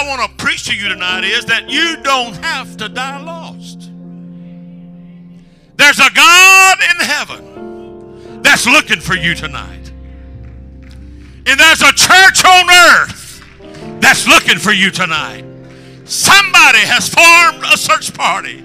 I want to preach to you tonight is that you don't have to die lost. There's a God in heaven that's looking for you tonight. And there's a church on earth that's looking for you tonight. Somebody has formed a search party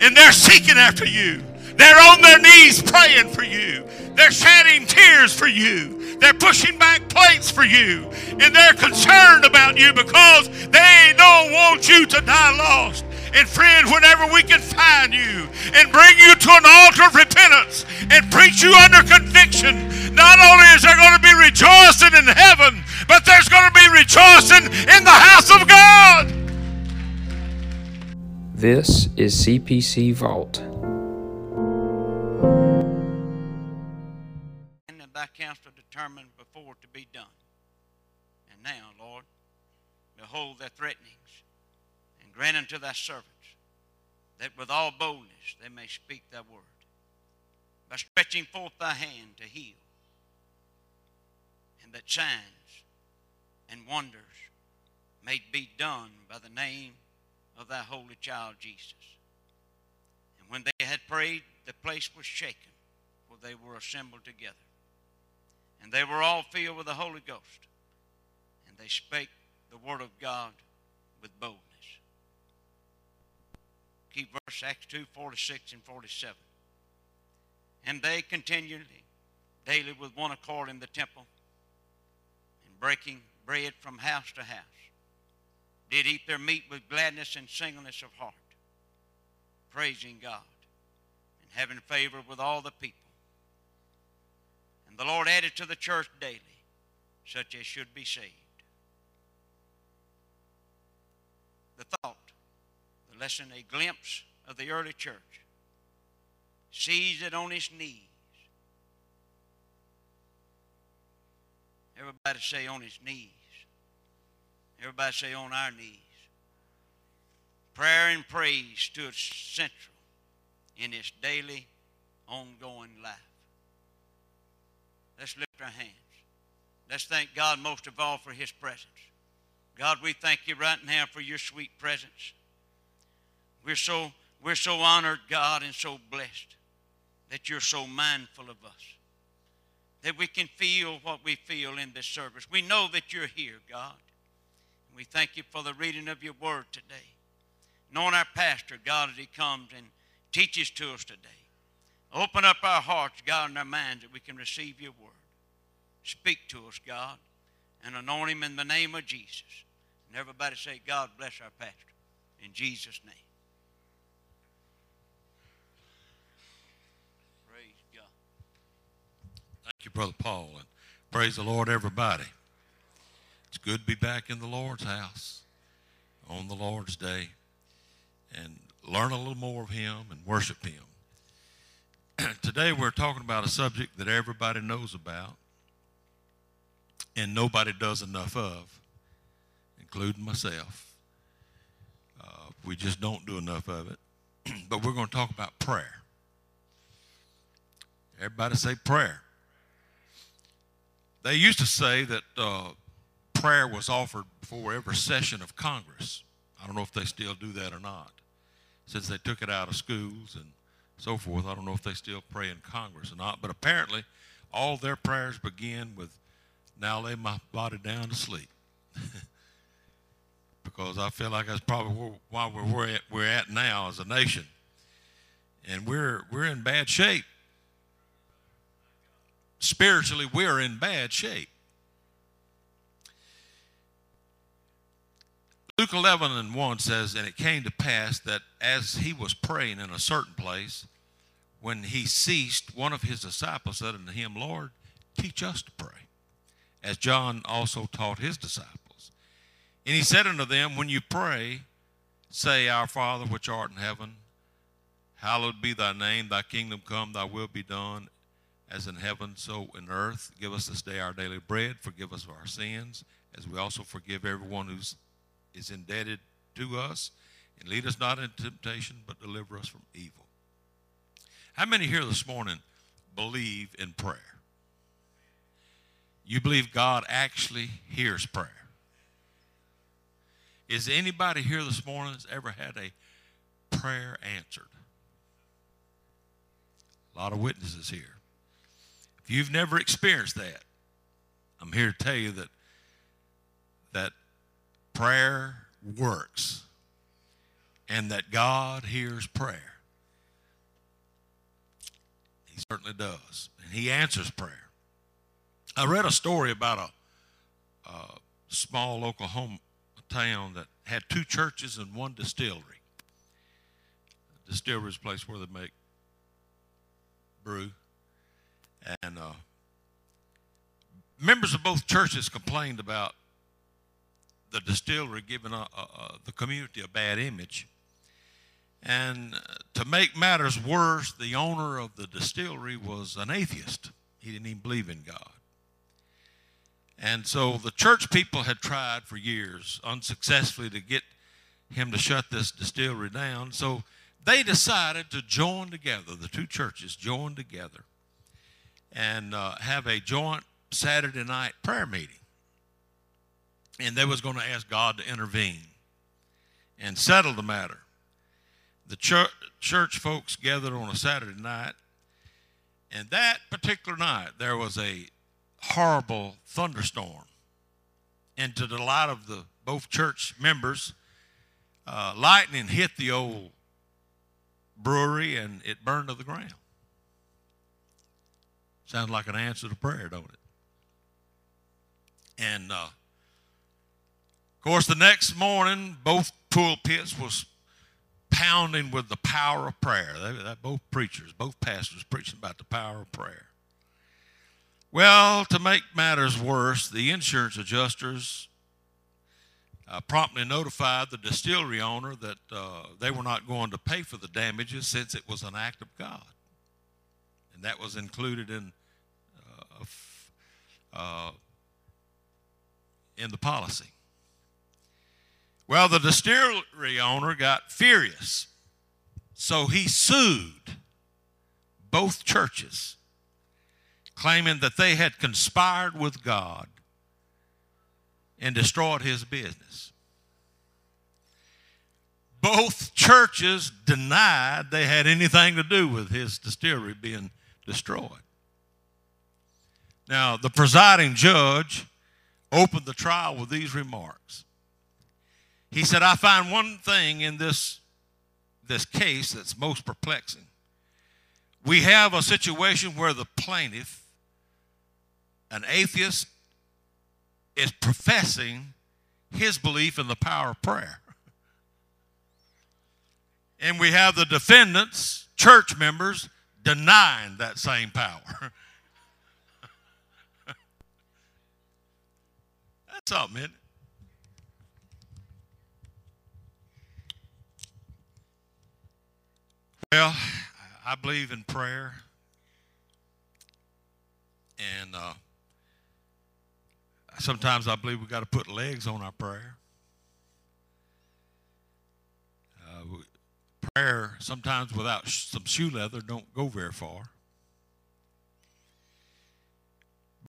and they're seeking after you. They're on their knees praying for you. They're shedding tears for you. They're pushing back plates for you. And they're concerned about you because they don't want you to die lost. And friend, whenever we can find you and bring you to an altar of repentance and preach you under conviction, not only is there going to be rejoicing in heaven, but there's going to be rejoicing in the house of God. This is CPC Vault. And thy counsel determined before to be done. And now, Lord, behold their threatenings, and grant unto thy servants that with all boldness they may speak thy word, by stretching forth thy hand to heal, and that signs and wonders may be done by the name of thy holy child Jesus. And when they had prayed, the place was shaken, for they were assembled together. And they were all filled with the Holy Ghost, and they spake the word of God with boldness. Keep verse Acts 2 46 and 47. And they continually, daily with one accord in the temple, and breaking bread from house to house, did eat their meat with gladness and singleness of heart, praising God and having favor with all the people. And the Lord added to the church daily such as should be saved. The thought, the lesson, a glimpse of the early church, sees it on its knees. Everybody say on its knees. Everybody say on our knees. Prayer and praise stood central in its daily, ongoing life. Let's lift our hands. Let's thank God most of all for His presence. God, we thank you right now for your sweet presence. We're so, we're so honored, God, and so blessed that you're so mindful of us. That we can feel what we feel in this service. We know that you're here, God. And We thank you for the reading of your word today. Knowing our pastor, God, as he comes and teaches to us today. Open up our hearts, God, and our minds that we can receive your word. Speak to us, God, and anoint him in the name of Jesus. And everybody say, God bless our pastor. In Jesus' name. Praise God. Thank you, Brother Paul, and praise the Lord, everybody. It's good to be back in the Lord's house on the Lord's day and learn a little more of Him and worship Him. Today, we're talking about a subject that everybody knows about and nobody does enough of, including myself. Uh, we just don't do enough of it. but we're going to talk about prayer. Everybody say prayer. They used to say that uh, prayer was offered before every session of Congress. I don't know if they still do that or not. Since they took it out of schools and so forth, I don't know if they still pray in Congress or not. But apparently, all their prayers begin with, Now lay my body down to sleep. because I feel like that's probably why we're where we're at now as a nation. And we're, we're in bad shape. Spiritually, we're in bad shape. Luke 11 and 1 says, And it came to pass that as he was praying in a certain place, when he ceased, one of his disciples said unto him, Lord, teach us to pray, as John also taught his disciples. And he said unto them, When you pray, say, Our Father which art in heaven, hallowed be thy name, thy kingdom come, thy will be done, as in heaven, so in earth. Give us this day our daily bread, forgive us our sins, as we also forgive everyone who's indebted to us, and lead us not into temptation, but deliver us from evil. How many here this morning believe in prayer? You believe God actually hears prayer. Is anybody here this morning that's ever had a prayer answered? A lot of witnesses here. If you've never experienced that, I'm here to tell you that that prayer works and that God hears prayer. He certainly does. And he answers prayer. I read a story about a, a small Oklahoma town that had two churches and one distillery. A distillery is a place where they make brew. And uh, members of both churches complained about the distillery giving a, a, a, the community a bad image. And to make matters worse, the owner of the distillery was an atheist. He didn't even believe in God. And so the church people had tried for years unsuccessfully to get him to shut this distillery down. So they decided to join together, the two churches joined together and uh, have a joint Saturday night prayer meeting. And they was going to ask God to intervene and settle the matter. The church, church folks gathered on a Saturday night, and that particular night there was a horrible thunderstorm. And to the delight of the both church members, uh, lightning hit the old brewery and it burned to the ground. Sounds like an answer to prayer, don't it? And uh, of course, the next morning, both pulpits was pounding with the power of prayer. They, they, both preachers, both pastors preaching about the power of prayer. Well, to make matters worse, the insurance adjusters uh, promptly notified the distillery owner that uh, they were not going to pay for the damages since it was an act of God. And that was included in, uh, uh in the policy. Well, the distillery owner got furious. So he sued both churches claiming that they had conspired with God and destroyed his business. Both churches denied they had anything to do with his distillery being destroyed. Now, the presiding judge opened the trial with these remarks. He said, I find one thing in this, this case that's most perplexing. We have a situation where the plaintiff an atheist is professing his belief in the power of prayer. And we have the defendants, church members, denying that same power. That's something, isn't Well, I believe in prayer. And uh, Sometimes I believe we've got to put legs on our prayer. Uh, prayer, sometimes without some shoe leather, don't go very far.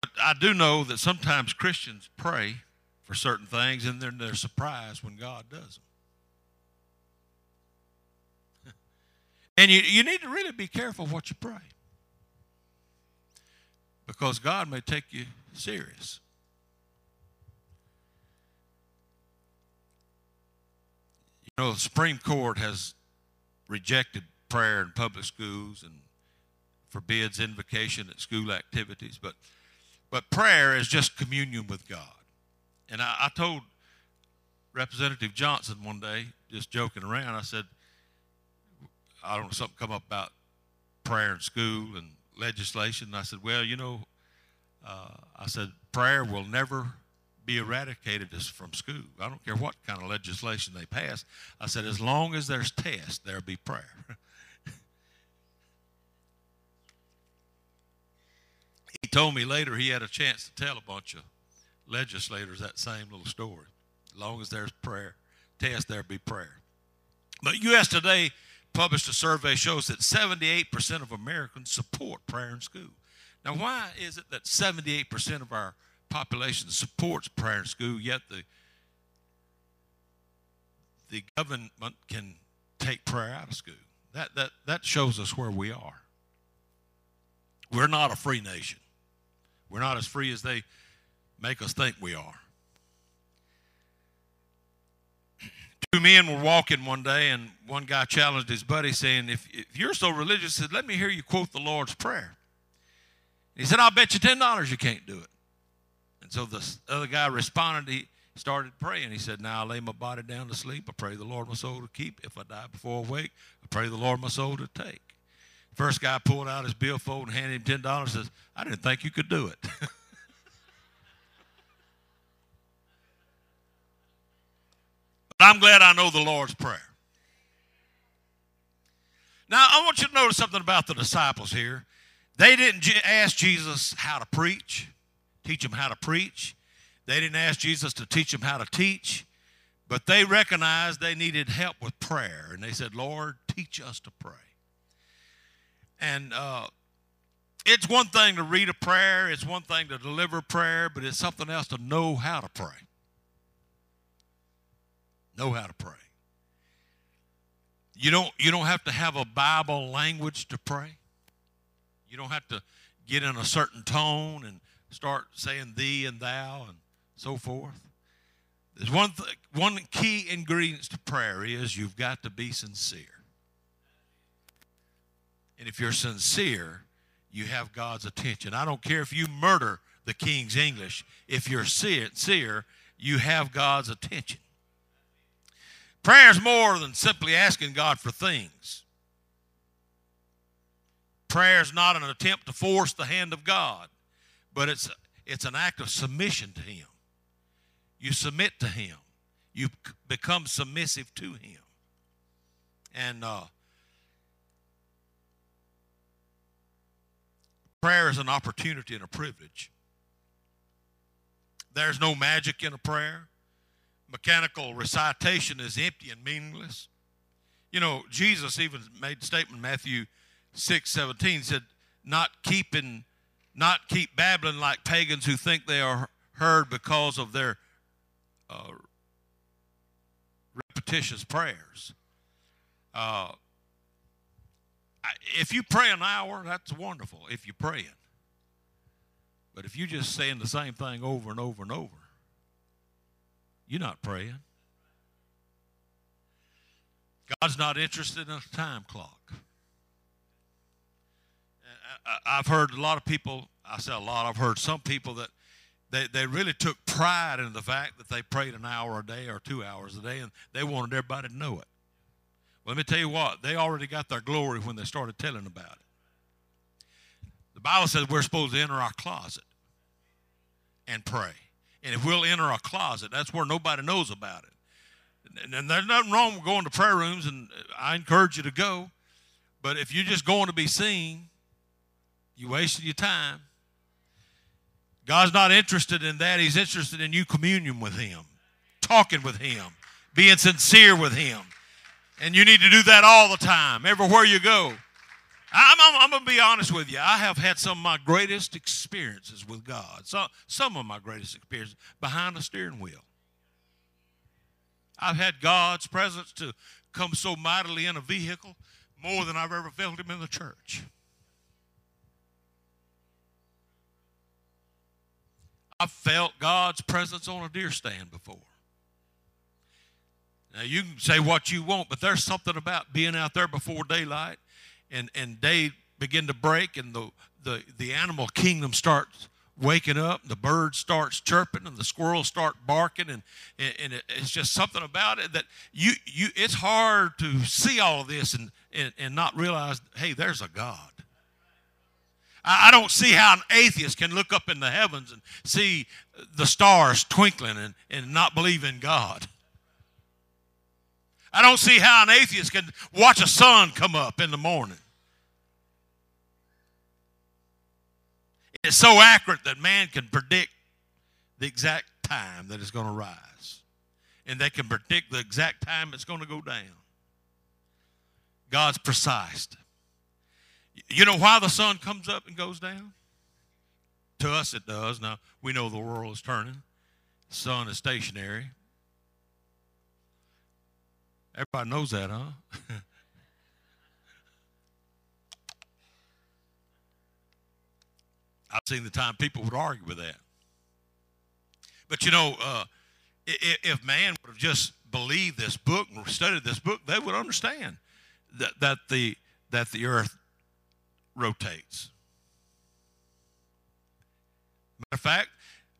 But I do know that sometimes Christians pray for certain things and then they're surprised when God does them. And you, you need to really be careful what you pray because God may take you serious. You know, the Supreme Court has rejected prayer in public schools and forbids invocation at school activities, but but prayer is just communion with God. And I, I told Representative Johnson one day, just joking around, I said, I don't know, something come up about prayer in school and legislation. And I said, well, you know, uh, I said, prayer will never be eradicated from school. I don't care what kind of legislation they pass. I said, as long as there's tests, there'll be prayer. he told me later he had a chance to tell a bunch of legislators that same little story. As long as there's prayer, test, there'll be prayer. But U.S. Today published a survey shows that 78% of Americans support prayer in school. Now, why is it that 78% of our population supports prayer in school, yet the the government can take prayer out of school. That, that, that shows us where we are. We're not a free nation. We're not as free as they make us think we are. Two men were walking one day, and one guy challenged his buddy, saying, If, if you're so religious, said, let me hear you quote the Lord's Prayer. He said, I'll bet you $10 you can't do it. And so the other guy responded, he started praying. He said, Now I lay my body down to sleep. I pray the Lord my soul to keep. If I die before I wake, I pray the Lord my soul to take. First guy pulled out his billfold and handed him $10 and says, I didn't think you could do it. but I'm glad I know the Lord's Prayer. Now, I want you to notice something about the disciples here. They didn't ask Jesus how to preach, teach them how to preach. They didn't ask Jesus to teach them how to teach, but they recognized they needed help with prayer. And they said, Lord, teach us to pray. And uh, it's one thing to read a prayer, it's one thing to deliver prayer, but it's something else to know how to pray. Know how to pray. You don't, you don't have to have a Bible language to pray. You don't have to get in a certain tone and start saying thee and thou and so forth. There's one, th- one key ingredient to prayer is you've got to be sincere. And if you're sincere, you have God's attention. I don't care if you murder the King's English. If you're sincere, you have God's attention. Prayer is more than simply asking God for things. Prayer is not an attempt to force the hand of God, but it's, it's an act of submission to Him. You submit to Him. You become submissive to Him. And uh, prayer is an opportunity and a privilege. There's no magic in a prayer. Mechanical recitation is empty and meaningless. You know, Jesus even made a statement, Matthew 6 17 said, not keeping, not keep babbling like pagans who think they are heard because of their uh, repetitious prayers. Uh, if you pray an hour, that's wonderful if you're praying. But if you're just saying the same thing over and over and over, you're not praying. God's not interested in a time clock. I've heard a lot of people, I say a lot, I've heard some people that they, they really took pride in the fact that they prayed an hour a day or two hours a day, and they wanted everybody to know it. Well, let me tell you what, they already got their glory when they started telling about it. The Bible says we're supposed to enter our closet and pray. And if we'll enter our closet, that's where nobody knows about it. And there's nothing wrong with going to prayer rooms, and uh, I encourage you to go. But if you're just going to be seen, you're wasting your time. God's not interested in that. He's interested in you communion with Him, talking with Him, being sincere with Him. And you need to do that all the time, everywhere you go. I'm, I'm, I'm going to be honest with you. I have had some of my greatest experiences with God. So, some of my greatest experiences behind the steering wheel. I've had God's presence to come so mightily in a vehicle more than I've ever felt Him in the church. I've felt God's presence on a deer stand before. Now, you can say what you want, but there's something about being out there before daylight and, and day begin to break and the, the, the animal kingdom starts waking up, the bird starts chirping, and the squirrels start barking, and, and, it, it's just something about it that you, you it's hard to see all of this and, and, and not realize, hey, there's a God. I don't see how an atheist can look up in the heavens and see the stars twinkling and, and not believe in God. I don't see how an atheist can watch a sun come up in the morning. It's so accurate that man can predict the exact time that it's going to rise. And they can predict the exact time it's going to go down. God's precise. You know why the sun comes up and goes down? To us, it does. Now, we know the world is turning, the sun is stationary. Everybody knows that, huh? I've seen the time people would argue with that. But you know, uh, if man would have just believed this book and studied this book, they would understand that, that the that the earth rotates. Matter of fact,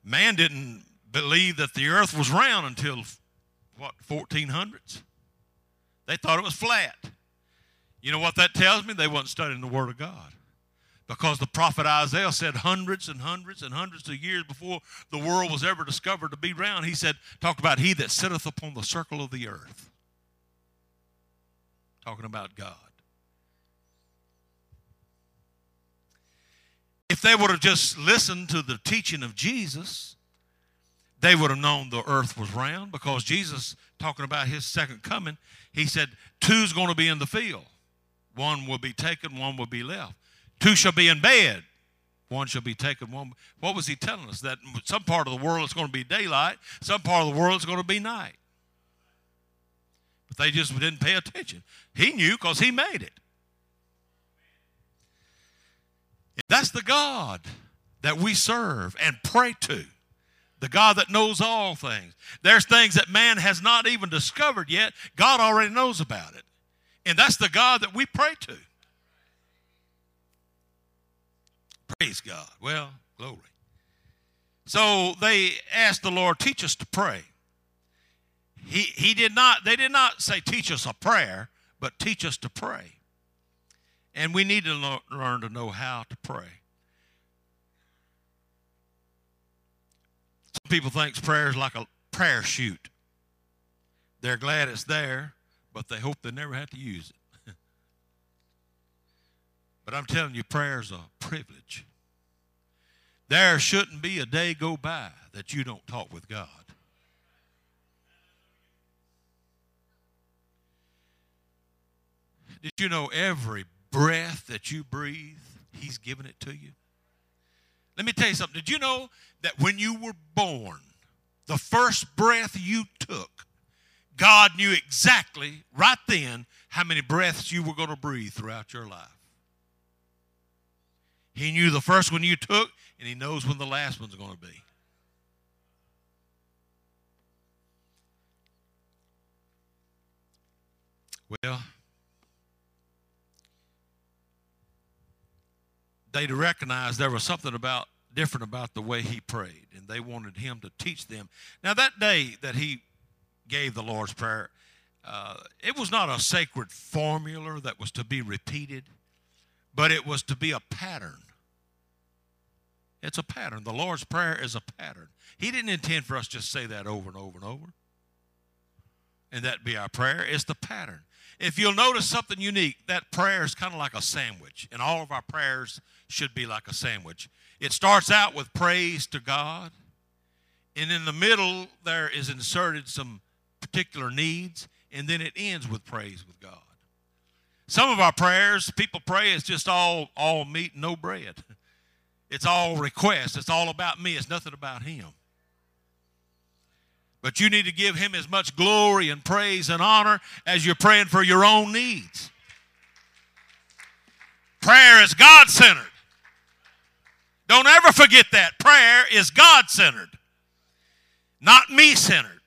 man didn't believe that the earth was round until what 1400s. They thought it was flat. You know what that tells me? They wasn't studying the Word of God. Because the prophet Isaiah said hundreds and hundreds and hundreds of years before the world was ever discovered to be round, he said, talked about he that sitteth upon the circle of the earth. Talking about God. If they would have just listened to the teaching of Jesus, they would have known the earth was round because Jesus, talking about his second coming, he said, Two's going to be in the field. One will be taken, one will be left. Two shall be in bed. One shall be taken. One. What was he telling us? That some part of the world is going to be daylight, some part of the world is going to be night. But they just didn't pay attention. He knew because he made it. That's the God that we serve and pray to. The God that knows all things. There's things that man has not even discovered yet. God already knows about it. And that's the God that we pray to. Praise God. Well, glory. So they asked the Lord, teach us to pray. He, he did not, they did not say, teach us a prayer, but teach us to pray. And we need to learn to know how to pray. People think prayer is like a prayer shoot. They're glad it's there, but they hope they never have to use it. but I'm telling you, prayer is a privilege. There shouldn't be a day go by that you don't talk with God. Did you know every breath that you breathe, He's given it to you? Let me tell you something. Did you know that when you were born, the first breath you took, God knew exactly right then how many breaths you were going to breathe throughout your life? He knew the first one you took, and He knows when the last one's going to be. Well, they'd recognize there was something about different about the way he prayed, and they wanted him to teach them. Now, that day that he gave the Lord's Prayer, uh, it was not a sacred formula that was to be repeated, but it was to be a pattern. It's a pattern. The Lord's Prayer is a pattern. He didn't intend for us to just say that over and over and over, and that be our prayer. It's the pattern. If you'll notice something unique, that prayer is kind of like a sandwich, and all of our prayers should be like a sandwich. It starts out with praise to God, and in the middle, there is inserted some particular needs, and then it ends with praise with God. Some of our prayers, people pray, it's just all, all meat, no bread. It's all requests. It's all about me. It's nothing about Him. But you need to give him as much glory and praise and honor as you're praying for your own needs. Prayer is God centered. Don't ever forget that. Prayer is God centered, not me centered.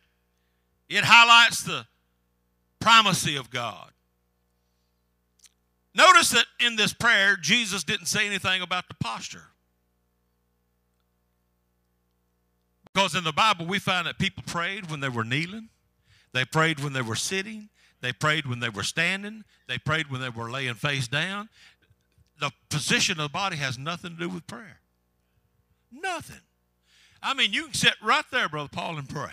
It highlights the primacy of God. Notice that in this prayer, Jesus didn't say anything about the posture. Because in the Bible, we find that people prayed when they were kneeling, they prayed when they were sitting, they prayed when they were standing, they prayed when they were laying face down. The position of the body has nothing to do with prayer. Nothing. I mean, you can sit right there, Brother Paul, and pray.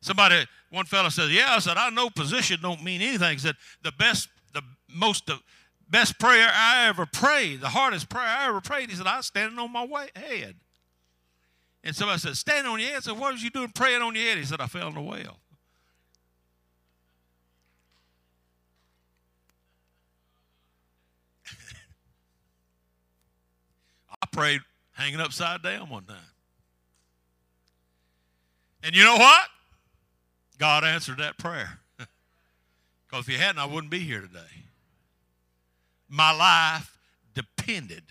Somebody, one fellow says, Yeah, I said, I know position don't mean anything. He said, The best, the most, the best prayer I ever prayed, the hardest prayer I ever prayed, he said, I was standing on my way, head. And somebody said, Standing on your head. I said, What was you doing praying on your head? He said, I fell in the well. I prayed hanging upside down one time. And you know what? God answered that prayer. Because if He hadn't, I wouldn't be here today. My life depended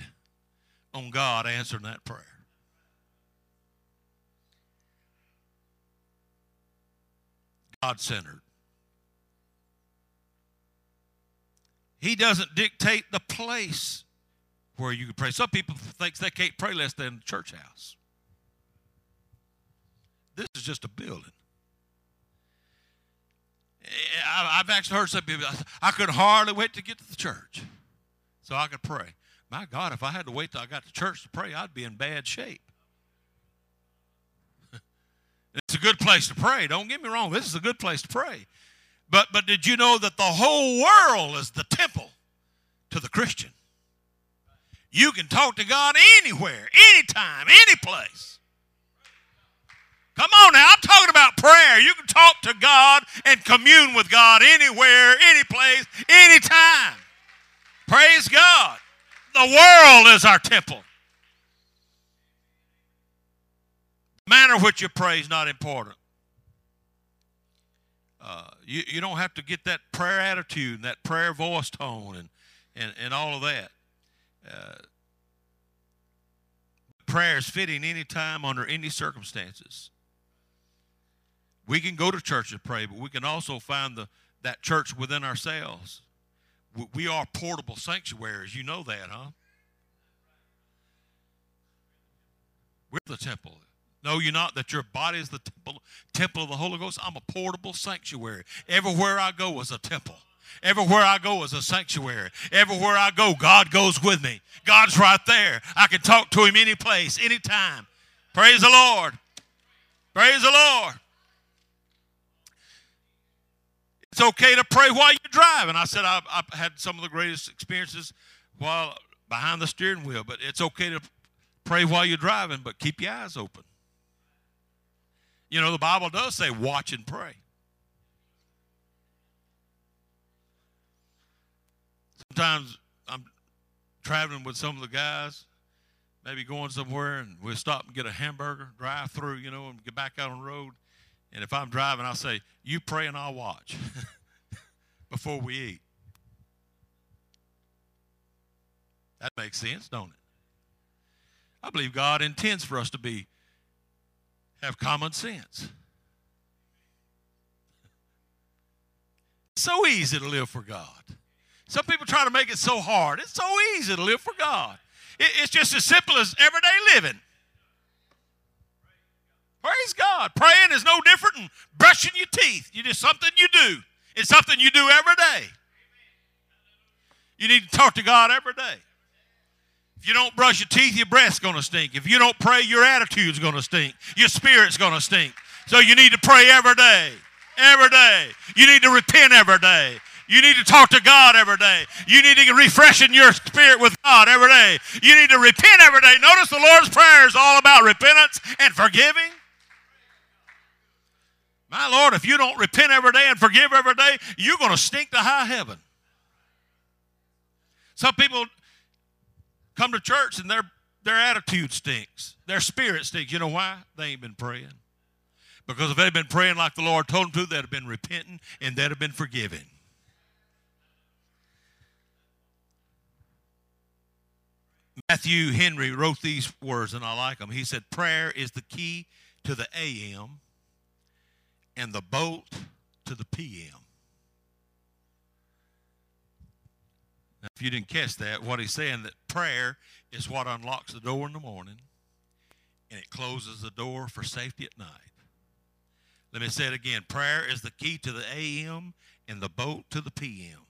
on God answering that prayer. God centered. He doesn't dictate the place where you can pray. Some people think they can't pray less than the church house. This is just a building. Eh, I've actually heard some people, I could hardly wait to get to the church so I could pray. My God, if I had to wait till I got to church to pray, I'd be in bad shape. it's a good place to pray. Don't get me wrong. This is a good place to pray. But, but did you know that the whole world is the temple to the Christian? You can talk to God anywhere, anytime, any place. Come on now, I'm talking about prayer. You can talk to God and commune with God anywhere, any place, anytime. Praise God. The world is our temple. The manner which you pray is not important. Uh, you, you don't have to get that prayer attitude and that prayer voice tone and, and, and all of that. Uh, prayer is fitting anytime under any circumstances. We can go to church to pray, but we can also find the, that church within ourselves. We are portable sanctuaries. You know that, huh? We're the temple. No, you're not. That your body is the temple, temple of the Holy Ghost. I'm a portable sanctuary. Everywhere I go is a temple. Everywhere I go is a sanctuary. Everywhere I go, God goes with me. God's right there. I can talk to Him any place, anytime. Praise the Lord. Praise the Lord. It's okay to pray while you're driving. I said I've, I've had some of the greatest experiences while behind the steering wheel, but it's okay to pray while you're driving, but keep your eyes open. You know, the Bible does say watch and pray. Sometimes I'm traveling with some of the guys, maybe going somewhere, and we'll stop and get a hamburger, drive through, you know, and get back out on the road. And if I'm driving, I'll say, You pray and I'll watch before we eat. That makes sense, don't it? I believe God intends for us to be have common sense. so easy to live for God. Some people try to make it so hard. It's so easy to live for God. it's just as simple as everyday living. Praise God. Praying is no different than brushing your teeth. You just something you do. It's something you do every day. You need to talk to God every day. If you don't brush your teeth, your breath's going to stink. If you don't pray, your attitude's going to stink. Your spirit's going to stink. So you need to pray every day. Every day. You need to repent every day. You need to talk to God every day. You need to refresh in your spirit with God every day. You need to repent every day. Notice the Lord's Prayer is all about repentance and forgiving. My Lord, if you don't repent every day and forgive every day, you're going to stink to high heaven. Some people come to church and their, their attitude stinks. Their spirit stinks. You know why? They ain't been praying. Because if they'd been praying like the Lord told them to, they'd have been repenting and they'd have been forgiven. Matthew Henry wrote these words, and I like them. He said, Prayer is the key to the AM and the bolt to the PM. Now, if you didn't catch that, what he's saying that prayer is what unlocks the door in the morning and it closes the door for safety at night. Let me say it again. Prayer is the key to the AM and the bolt to the PM.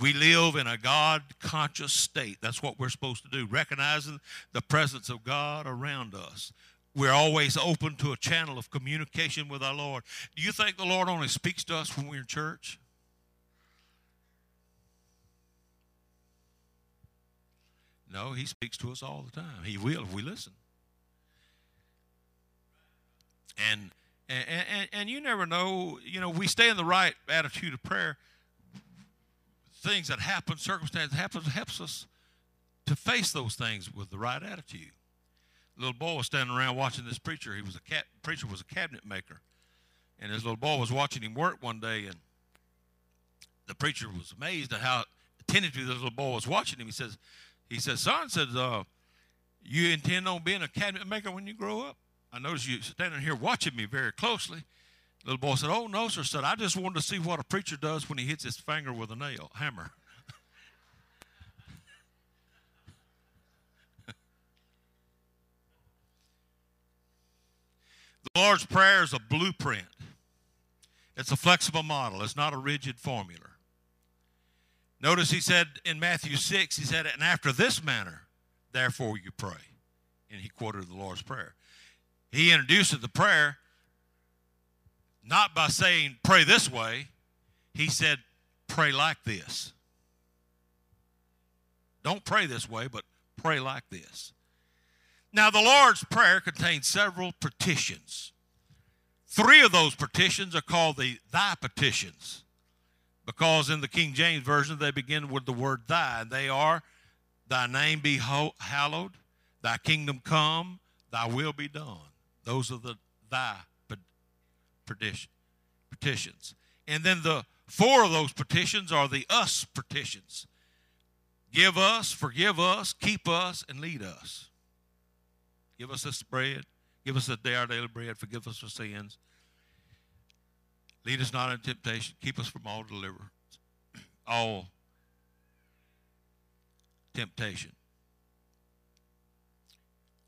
We live in a God conscious state. That's what we're supposed to do, recognizing the presence of God around us we're always open to a channel of communication with our Lord. Do you think the Lord only speaks to us when we're in church? No, He speaks to us all the time. He will if we listen. And and, and, and you never know, you know, we stay in the right attitude of prayer. Things that happen, circumstances happen, helps us to face those things with the right attitude little boy was standing around watching this preacher. He was a cat, preacher was a cabinet maker, and his little boy was watching him work one day, and the preacher was amazed at how attentively this little boy was watching him. He says, he says, son, says, uh, you intend on being a cabinet maker when you grow up? I notice you standing here watching me very closely. Little boy said, Oh, no, sir. Said, I just wanted to see what a preacher does when he hits his finger with a nail, hammer. the Lord's Prayer is a blueprint, it's a flexible model, it's not a rigid formula. Notice he said in Matthew 6, he said, And after this manner, therefore you pray. And he quoted the Lord's Prayer. He introduced the prayer not by saying, pray this way. He said, pray like this. Don't pray this way, but pray like this. Now, the Lord's Prayer contains several petitions. Three of those petitions are called the thy petitions because in the King James Version they begin with the word thy. They are, Thy name be hallowed, Thy kingdom come, Thy will be done. Those are the thy petitions. And then the four of those petitions are the us petitions give us, forgive us, keep us, and lead us. Give us this bread. Give us this day our daily bread. Forgive us our sins. Lead us not into temptation. Keep us from all deliverance, all temptation.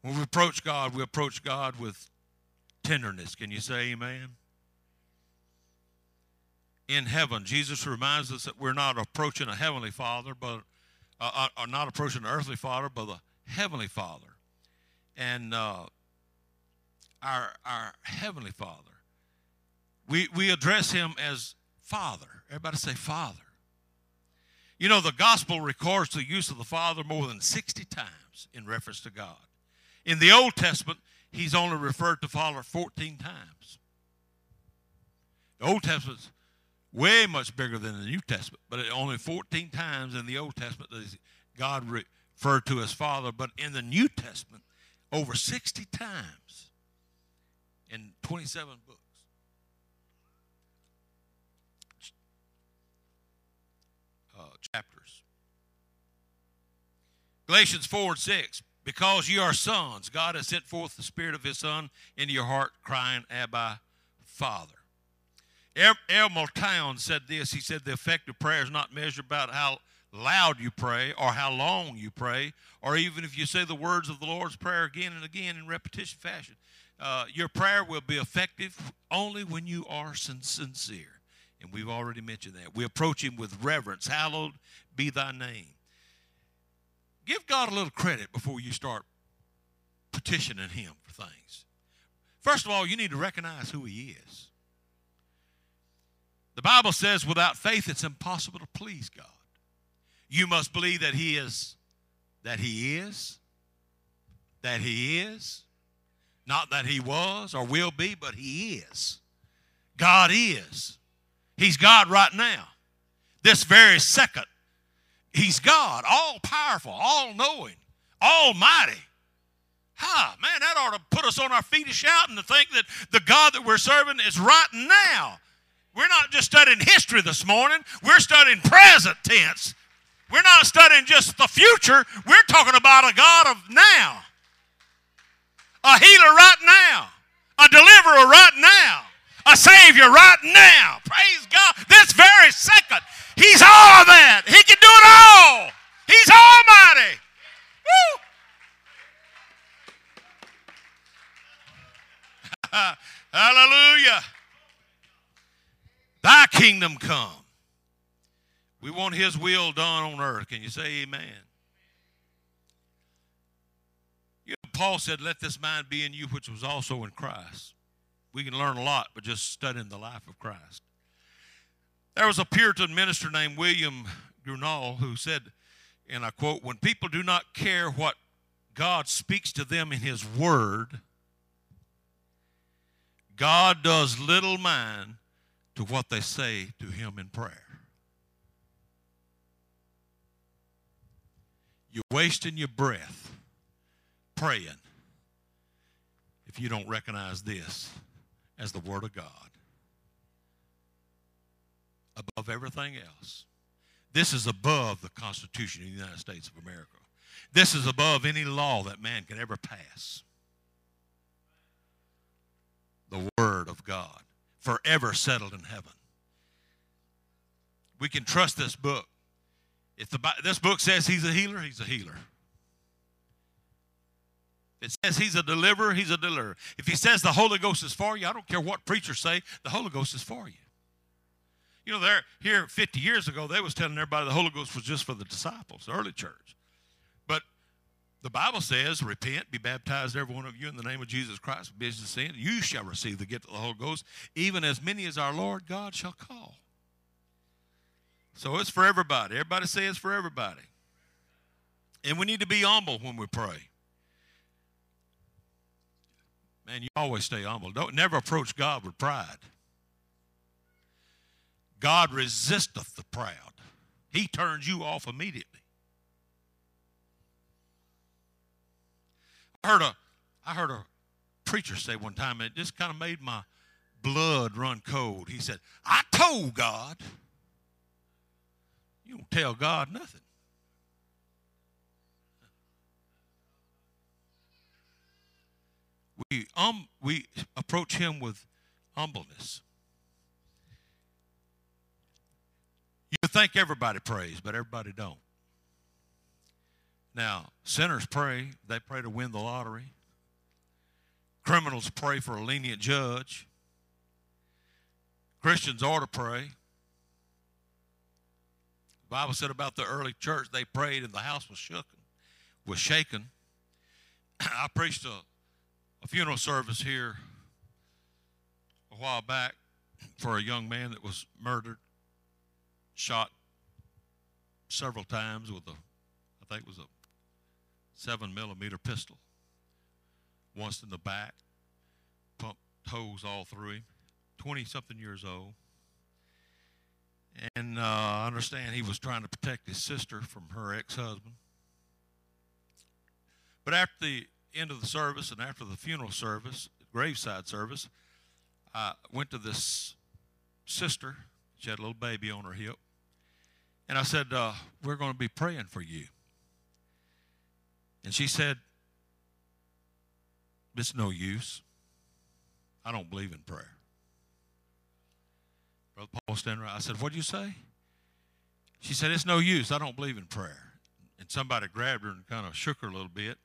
When we approach God, we approach God with tenderness. Can you say amen? In heaven, Jesus reminds us that we're not approaching a heavenly Father, but uh, uh are not approaching an earthly Father, but a heavenly Father. And uh, our our heavenly Father, we we address Him as Father. Everybody say Father. You know, the gospel records the use of the Father more than 60 times in reference to God. In the Old Testament, he's only referred to Father 14 times. The Old Testament's way much bigger than the New Testament, but only 14 times in the Old Testament does God refer to his Father, but in the New Testament, over 60 times in 27 books. Uh, chapters. Galatians 4 and 6 because you are sons, God has sent forth the Spirit of His Son into your heart, crying, Abba, Father. El Town said this. He said, The effect of prayer is not measured by how loud you pray or how long you pray, or even if you say the words of the Lord's Prayer again and again in repetition fashion. Uh, your prayer will be effective only when you are sincere. And we've already mentioned that. We approach Him with reverence. Hallowed be thy name give God a little credit before you start petitioning Him for things. First of all, you need to recognize who He is. The Bible says without faith it's impossible to please God. You must believe that He is, that He is, that He is, not that He was or will be, but He is. God is. He's God right now. This very second, He's God, all powerful, all knowing, almighty. Ha, man, that ought to put us on our feet and shout and to think that the God that we're serving is right now. We're not just studying history this morning, we're studying present tense. We're not studying just the future, we're talking about a God of now. A healer right now, a deliverer right now, a savior right now. Praise God. This very second, He's all of that. He can do it all. He's almighty. Woo! Hallelujah. Thy kingdom come. We want his will done on earth. Can you say amen? You know, Paul said, Let this mind be in you, which was also in Christ. We can learn a lot by just studying the life of Christ. There was a Puritan minister named William Gurnall who said, and I quote, When people do not care what God speaks to them in His Word, God does little mind to what they say to Him in prayer. You're wasting your breath praying if you don't recognize this as the Word of God. above everything else. This is above the Constitution of the United States of America. This is above any law that man can ever pass. The Word of God, forever settled in heaven. We can trust this book. If the, this book says he's a healer, he's a healer. It says he's a deliverer, he's a deliverer. If he says the Holy Ghost is for you, I don't care what preachers say, the Holy Ghost is for you. You know, there here 50 years ago, they was telling everybody the Holy Ghost was just for the disciples, the early church. The Bible says, repent, be baptized, every one of you, in the name of Jesus Christ, for business sin. You shall receive the gift of the Holy Ghost, even as many as our Lord God shall call. So it's for everybody. Everybody say it's for everybody. And we need to be humble when we pray. Man, you always stay humble. Don't never approach God with pride. God resisteth the proud. He turns you off immediately. I heard a I heard a preacher say one time, and it just kind of made my blood run cold. He said, I told God. You don't tell God nothing. We, um, we approach him with humbleness. You think everybody prays, but everybody don't. Now, sinners pray. They pray to win the lottery. Criminals pray for a lenient judge. Christians ought to pray. The Bible said about the early church, they prayed and the house was shook, was shaken. I preached a, a funeral service here a while back for a young man that was murdered, shot several times with a, I think it was a seven millimeter pistol. Once in the back, pumped holes all through him. 20 something years old. And uh, I understand he was trying to protect his sister from her ex husband. But after the end of the service and after the funeral service, graveside service, I went to this sister. She had a little baby on her hip. And I said, uh, We're going to be praying for you. And she said, It's no use. I don't believe in prayer. Brother Paul standing right. I said, What do you say? She said, It's no use. I don't believe in prayer. And somebody grabbed her and kind of shook her a little bit.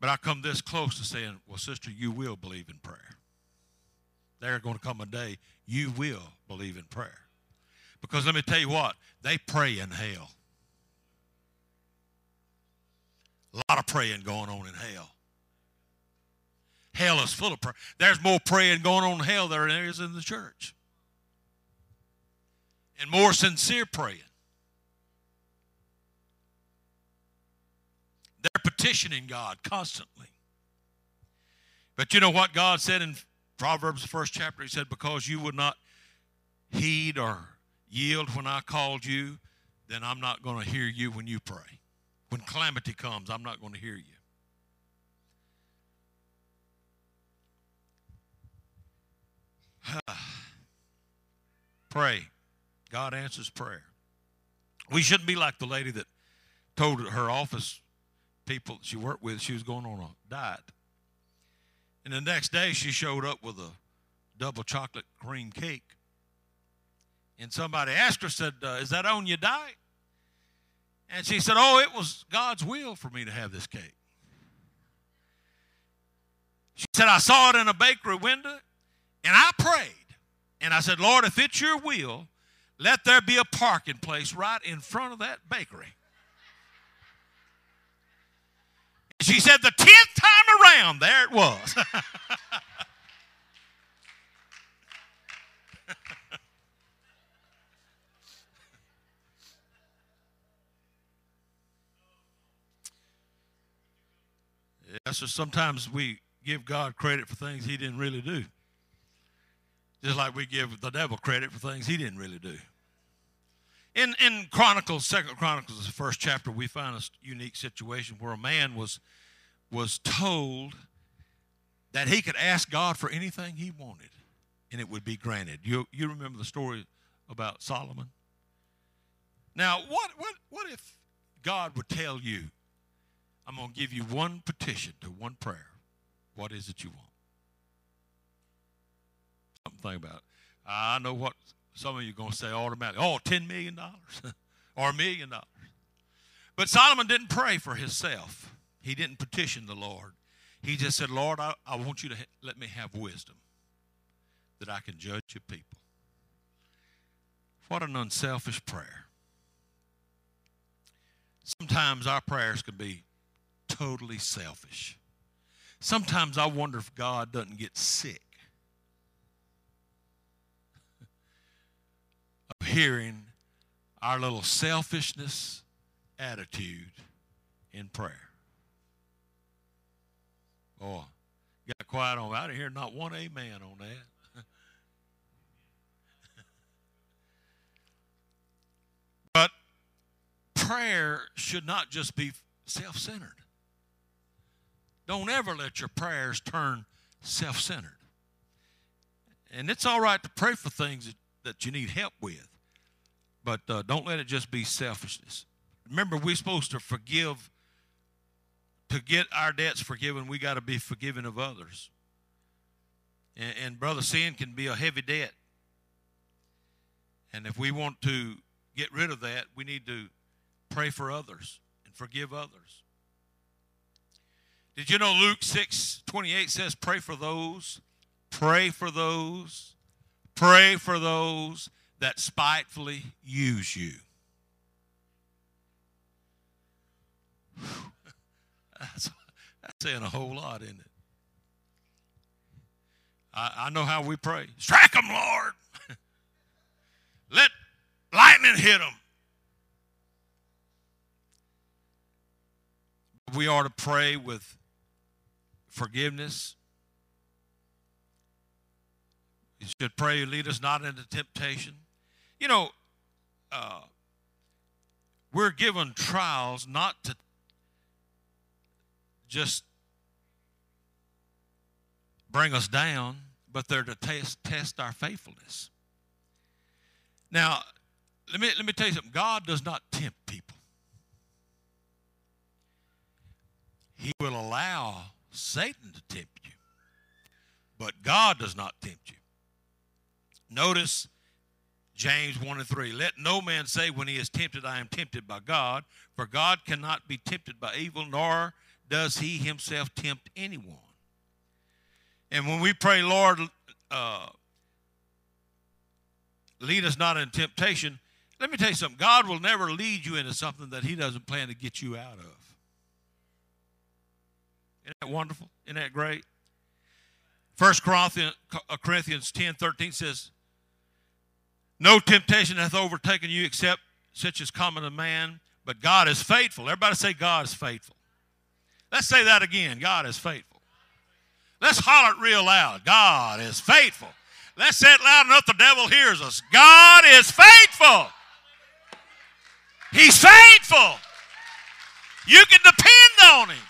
But I come this close to saying, Well, sister, you will believe in prayer. There's going to come a day you will believe in prayer. Because let me tell you what, they pray in hell. A lot of praying going on in hell. Hell is full of prayer. There's more praying going on in hell than there is in the church. And more sincere praying. They're petitioning God constantly. But you know what God said in Proverbs, the first chapter? He said, Because you would not heed or yield when I called you, then I'm not going to hear you when you pray. When calamity comes, I'm not going to hear you. Pray. God answers prayer. We shouldn't be like the lady that told her office people she worked with she was going on a diet. And the next day she showed up with a double chocolate cream cake. And somebody asked her, said, uh, Is that on your diet? And she said, Oh, it was God's will for me to have this cake. She said, I saw it in a bakery window and I prayed. And I said, Lord, if it's your will, let there be a parking place right in front of that bakery. She said, the 10th time around, there it was. so sometimes we give God credit for things he didn't really do. Just like we give the devil credit for things he didn't really do. In, in Chronicles, Second Chronicles, the first chapter, we find a unique situation where a man was, was told that he could ask God for anything he wanted and it would be granted. You, you remember the story about Solomon? Now, what, what, what if God would tell you, I'm going to give you one petition to one prayer? What is it you want? Something about. I know what some of you are going to say automatically. Oh, $10 million or a million dollars. But Solomon didn't pray for himself. He didn't petition the Lord. He just said, Lord, I, I want you to ha- let me have wisdom that I can judge your people. What an unselfish prayer. Sometimes our prayers can be totally selfish. Sometimes I wonder if God doesn't get sick of hearing our little selfishness attitude in prayer. Oh, got quiet on. I didn't hear not one amen on that. but prayer should not just be self centered. Don't ever let your prayers turn self centered. And it's all right to pray for things that, you need help with, but uh, don't let it just be selfishness. Remember, we're supposed to forgive. To get our debts forgiven, we got to be forgiven of others. And, and brother, sin can be a heavy debt. And if we want to get rid of that, we need to pray for others and forgive others. Did you know Luke 6 28 says, Pray for those, pray for those, pray for those that spitefully use you. That's, that's saying a whole lot, isn't it? I, I know how we pray. Strike them, Lord. Let lightning hit them. We are to pray with forgiveness. You should pray, lead us not into temptation. You know, uh, we're given trials not to just bring us down, but they're to test, test our faithfulness. Now, let me, let me tell you something. God does not tempt people. He will allow Satan to tempt you, but God does not tempt you. Notice James 1 and 3. Let no man say when he is tempted, I am tempted by God, for God cannot be tempted by evil, nor does he himself tempt anyone. And when we pray, Lord, uh, lead us not in temptation, let me tell you something. God will never lead you into something that he doesn't plan to get you out of. Isn't that wonderful? Isn't that great? 1 Corinthians, uh, Corinthians 10 13 says, No temptation hath overtaken you except such as common to man, but God is faithful. Everybody say, God is faithful. Let's say that again. God is faithful. Let's holler it real loud. God is faithful. Let's say it loud enough the devil hears us. God is faithful. He's faithful. You can depend on him.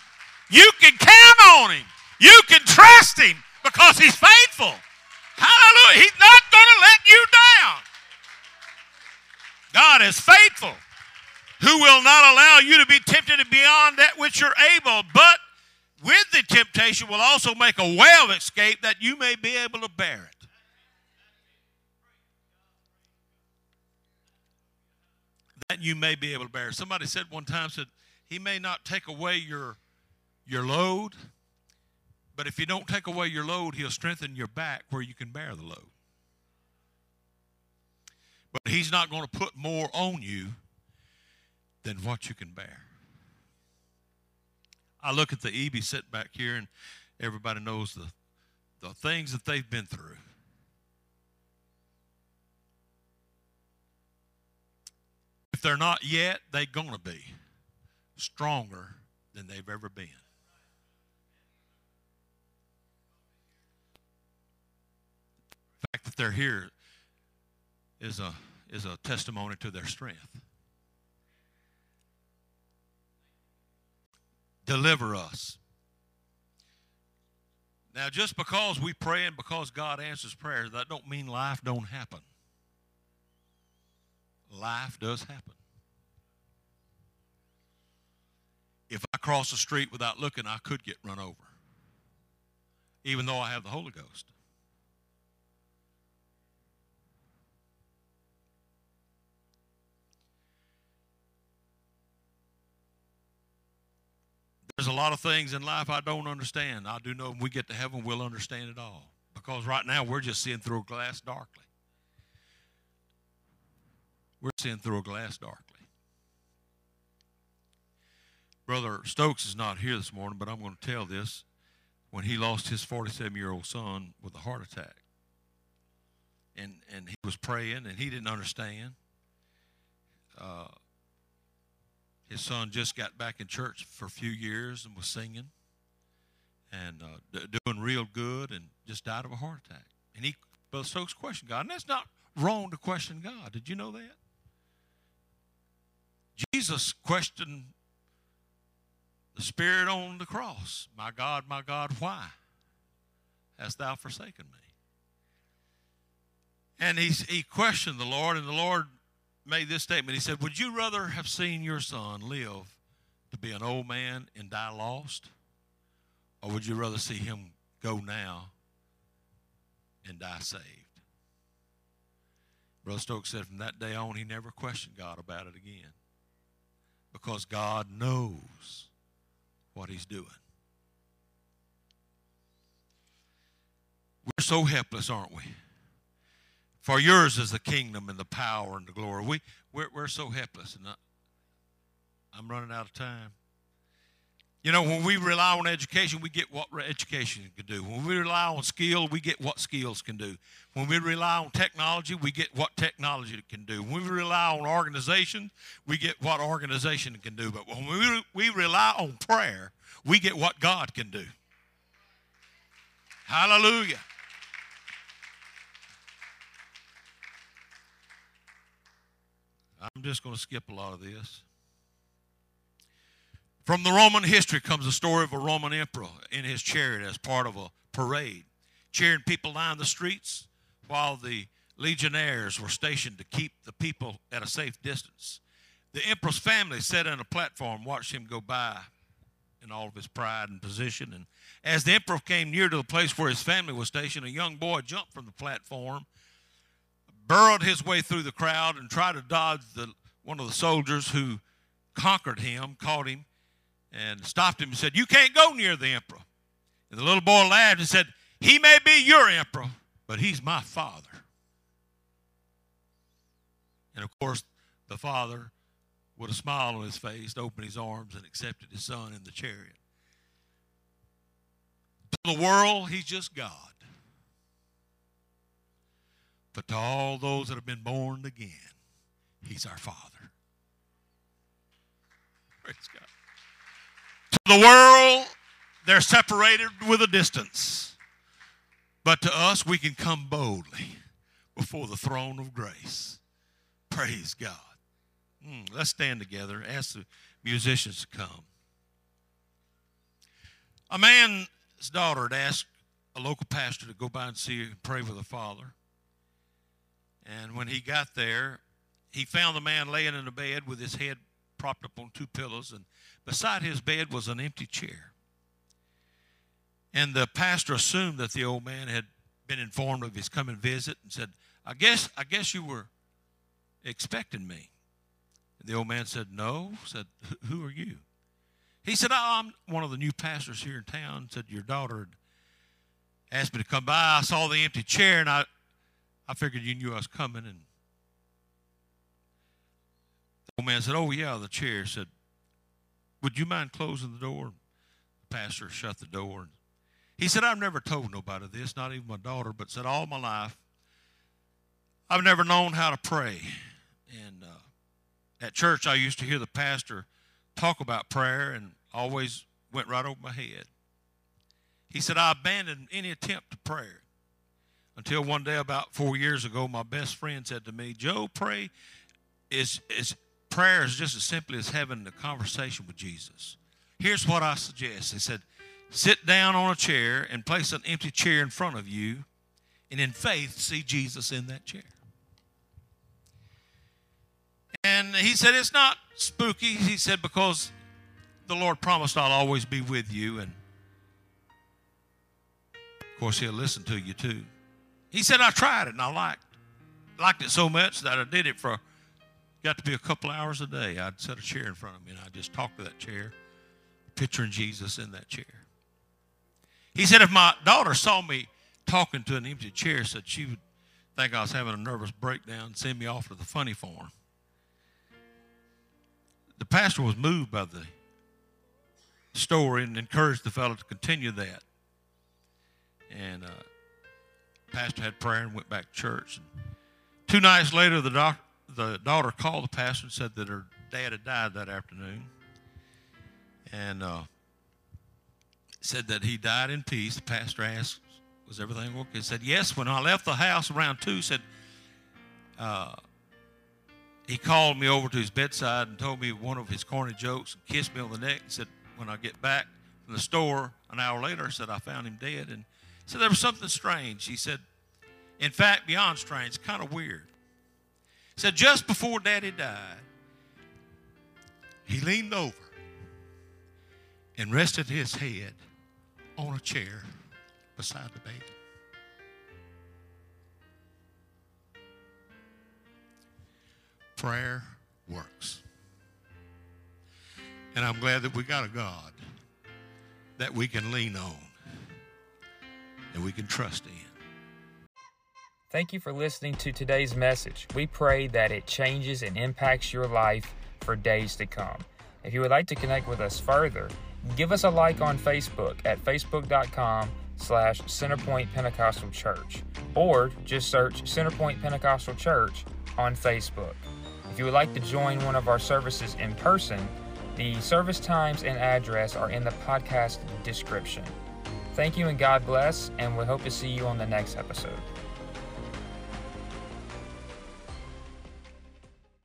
You can count on him. You can trust him because he's faithful. Hallelujah. He's not going to let you down. God is faithful who will not allow you to be tempted beyond that which you're able, but with the temptation will also make a way of escape that you may be able to bear it. That you may be able to bear. Somebody said one time, said, He may not take away your, your load, but if you don't take away your load, He'll strengthen your back where you can bear the load. But He's not going to put more on you than what you can bear. I look at the EB sit back here, and everybody knows the, the things that they've been through. If they're not yet, they're going to be stronger than they've ever been. That they're here is a, is a testimony to their strength. deliver us. Now, just because we pray and because God answers prayer, that don't mean life don't happen. life does happen. If I cross the street without looking, I could get run over, even though I have the Holy Ghost. There's a lot of things in life I don't understand. I do know when we get to heaven, we'll understand it all. Because right now, we're just seeing through a glass darkly. We're seeing through a glass darkly. Brother Stokes is not here this morning, but I'm going to tell this. When he lost his 47 year old son with a heart attack, and, and he was praying and he didn't understand. Uh, his son just got back in church for a few years and was singing and uh, d- doing real good and just died of a heart attack. And he, Brother Stokes questioned God. And that's not wrong to question God. Did you know that? Jesus questioned the Spirit on the cross My God, my God, why hast thou forsaken me? And he, he questioned the Lord, and the Lord made this statement. He said, Would you rather have seen your son live to be an old man and die lost? Or would you rather see him go now and die saved? Brother Stokes said from that day on, he never questioned God about it again because God knows what he's doing. We're so helpless, aren't we? For yours is the kingdom and the power and the glory. We, we're, we're so helpless. And I'm running out of time. You know, when we rely on education, we get what education can do. When we rely on skill, we get what skills can do. When we rely on technology, we get what technology can do. When we rely on organization, we get what organization can do. But when we, we rely on prayer, we get what God can do. Hallelujah. I'm just going to skip a lot of this. From the Roman history comes the story of a Roman emperor in his chariot as part of a parade, cheering people down the streets while the legionnaires were stationed to keep the people at a safe distance. The emperor's family sat on a platform, watched him go by in all of his pride and position. And as the emperor came near to the place where his family was stationed, a young boy jumped from the platform burrowed his way through the crowd and tried to dodge the, one of the soldiers who conquered him, caught him, and stopped him and said, You can't go near the emperor. And the little boy laughed and said, He may be your emperor, but he's my father. And of course, the father, with a smile on his face, opened his arms and accepted his son in the chariot. To the world, he's just God. But to all those that have been born again, He's our Father. Praise God. To the world, they're separated with a distance. But to us, we can come boldly before the throne of grace. Praise God. Mm, let's stand together. Ask the musicians to come. A man's daughter had asked a local pastor to go by and see and pray for the father. And when he got there, he found the man laying in a bed with his head propped up on two pillows, and beside his bed was an empty chair. And the pastor assumed that the old man had been informed of his coming visit and said, I guess, I guess you were expecting me. And the old man said, No. Said, Who are you? He said, oh, I'm one of the new pastors here in town. Said, Your daughter had asked me to come by. I saw the empty chair and I, I figured you knew I was coming. And the old man said, Oh, yeah, the chair. said, Would you mind closing the door? The pastor shut the door. He said, I've never told nobody this, not even my daughter, but said, All my life, I've never known how to pray. And uh, at church, I used to hear the pastor talk about prayer and always went right over my head. He said, I abandoned any attempt to pray. Until one day, about four years ago, my best friend said to me, Joe, pray is, is prayer is just as simply as having a conversation with Jesus. Here's what I suggest. He said, sit down on a chair and place an empty chair in front of you, and in faith, see Jesus in that chair. And he said, It's not spooky. He said, Because the Lord promised I'll always be with you. And of course, He'll listen to you too. He said, I tried it and I liked, liked it so much that I did it for, got to be a couple hours a day. I'd set a chair in front of me and I'd just talk to that chair, picturing Jesus in that chair. He said, If my daughter saw me talking to an empty chair, said she would think I was having a nervous breakdown and send me off to the funny farm. The pastor was moved by the story and encouraged the fellow to continue that. And uh, pastor had prayer and went back to church. And two nights later, the, doc, the daughter called the pastor and said that her dad had died that afternoon. And uh, said that he died in peace. The pastor asked, was everything okay? He said, yes. When I left the house around 2, said, uh, he called me over to his bedside and told me one of his corny jokes and kissed me on the neck and said, when I get back from the store an hour later, said I found him dead. And said there was something strange. He said, in fact, beyond strange, kind of weird. He said, just before daddy died, he leaned over and rested his head on a chair beside the baby. Prayer works. And I'm glad that we got a God that we can lean on and we can trust in. Thank you for listening to today's message. We pray that it changes and impacts your life for days to come. If you would like to connect with us further, give us a like on Facebook at facebook.com slash Centerpoint Pentecostal Church, or just search Centerpoint Pentecostal Church on Facebook. If you would like to join one of our services in person, the service times and address are in the podcast description. Thank you and God bless, and we hope to see you on the next episode.